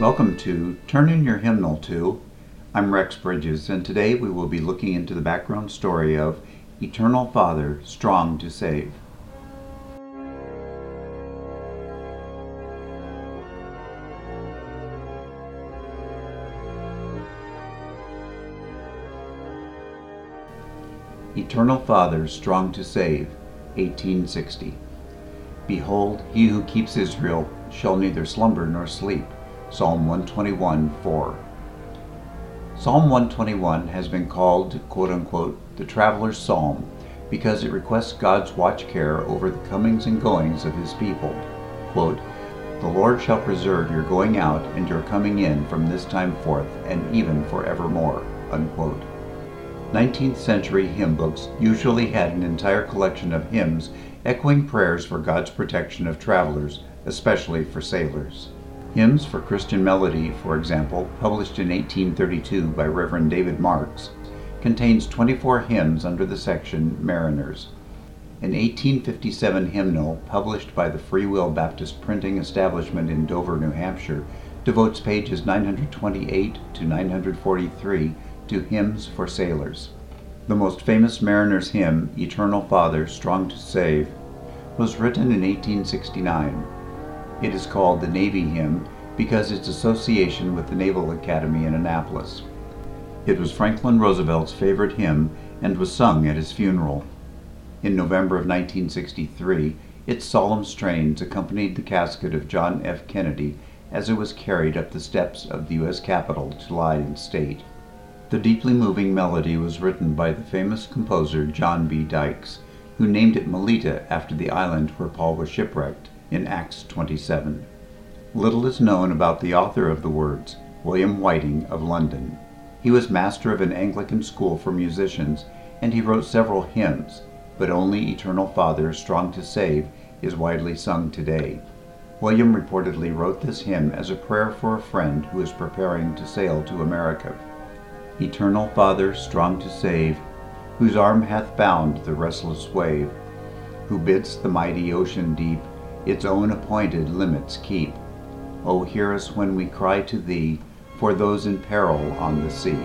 Welcome to Turn in Your Hymnal to. I'm Rex Bridges, and today we will be looking into the background story of Eternal Father, Strong to Save. Eternal Father, Strong to Save, 1860. Behold, he who keeps Israel shall neither slumber nor sleep. Psalm 121 4. Psalm 121 has been called, quote unquote, the traveler's psalm because it requests God's watch care over the comings and goings of his people. Quote, the Lord shall preserve your going out and your coming in from this time forth and even forevermore. Unquote. 19th century hymn books usually had an entire collection of hymns echoing prayers for God's protection of travelers, especially for sailors. Hymns for Christian Melody, for example, published in 1832 by Reverend David Marks, contains 24 hymns under the section Mariners. An 1857 hymnal published by the Free Will Baptist Printing Establishment in Dover, New Hampshire, devotes pages 928 to 943 to hymns for sailors. The most famous mariner's hymn, Eternal Father, Strong to Save, was written in 1869. It is called the Navy Hymn because its association with the Naval Academy in Annapolis. It was Franklin Roosevelt's favorite hymn and was sung at his funeral. In November of 1963, its solemn strains accompanied the casket of John F. Kennedy as it was carried up the steps of the U.S. Capitol to lie in state. The deeply moving melody was written by the famous composer John B. Dykes, who named it Melita after the island where Paul was shipwrecked in Acts 27. Little is known about the author of the words, William Whiting of London. He was master of an Anglican school for musicians, and he wrote several hymns, but only Eternal Father, Strong to Save, is widely sung today. William reportedly wrote this hymn as a prayer for a friend who is preparing to sail to America. Eternal Father, strong to save, whose arm hath bound the restless wave, who bids the mighty ocean deep its own appointed limits keep. O hear us when we cry to Thee for those in peril on the sea.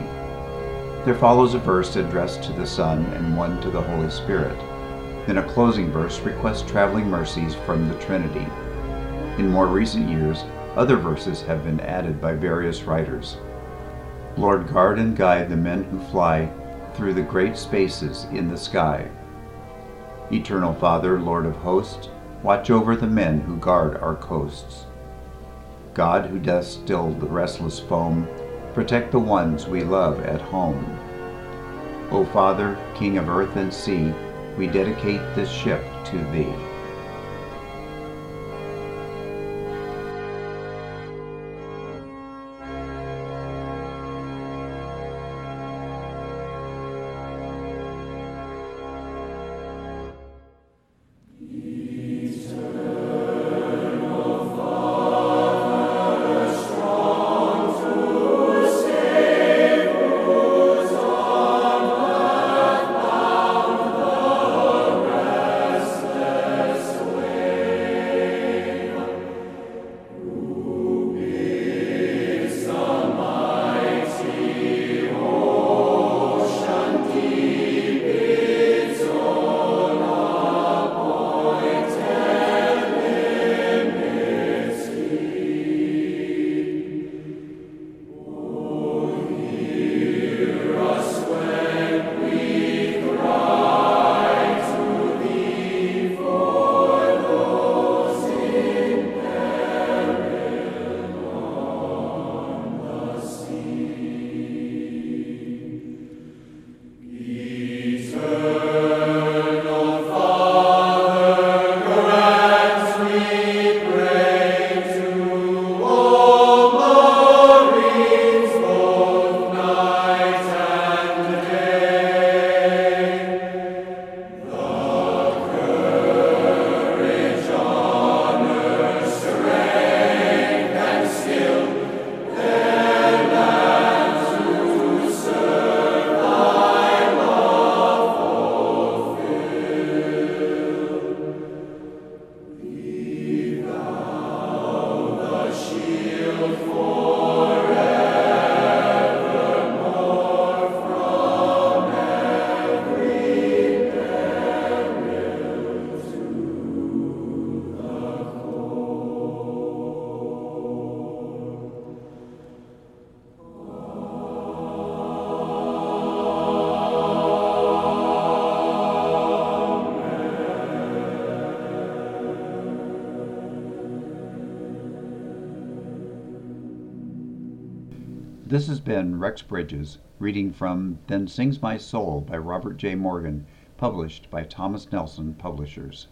There follows a verse addressed to the Son and one to the Holy Spirit. Then a closing verse requests traveling mercies from the Trinity. In more recent years, other verses have been added by various writers. Lord, guard and guide the men who fly through the great spaces in the sky. Eternal Father, Lord of hosts, Watch over the men who guard our coasts. God, who does still the restless foam, protect the ones we love at home. O Father, King of earth and sea, we dedicate this ship to Thee. This has been Rex Bridges reading from Then Sings My Soul by Robert J. Morgan, published by Thomas Nelson Publishers.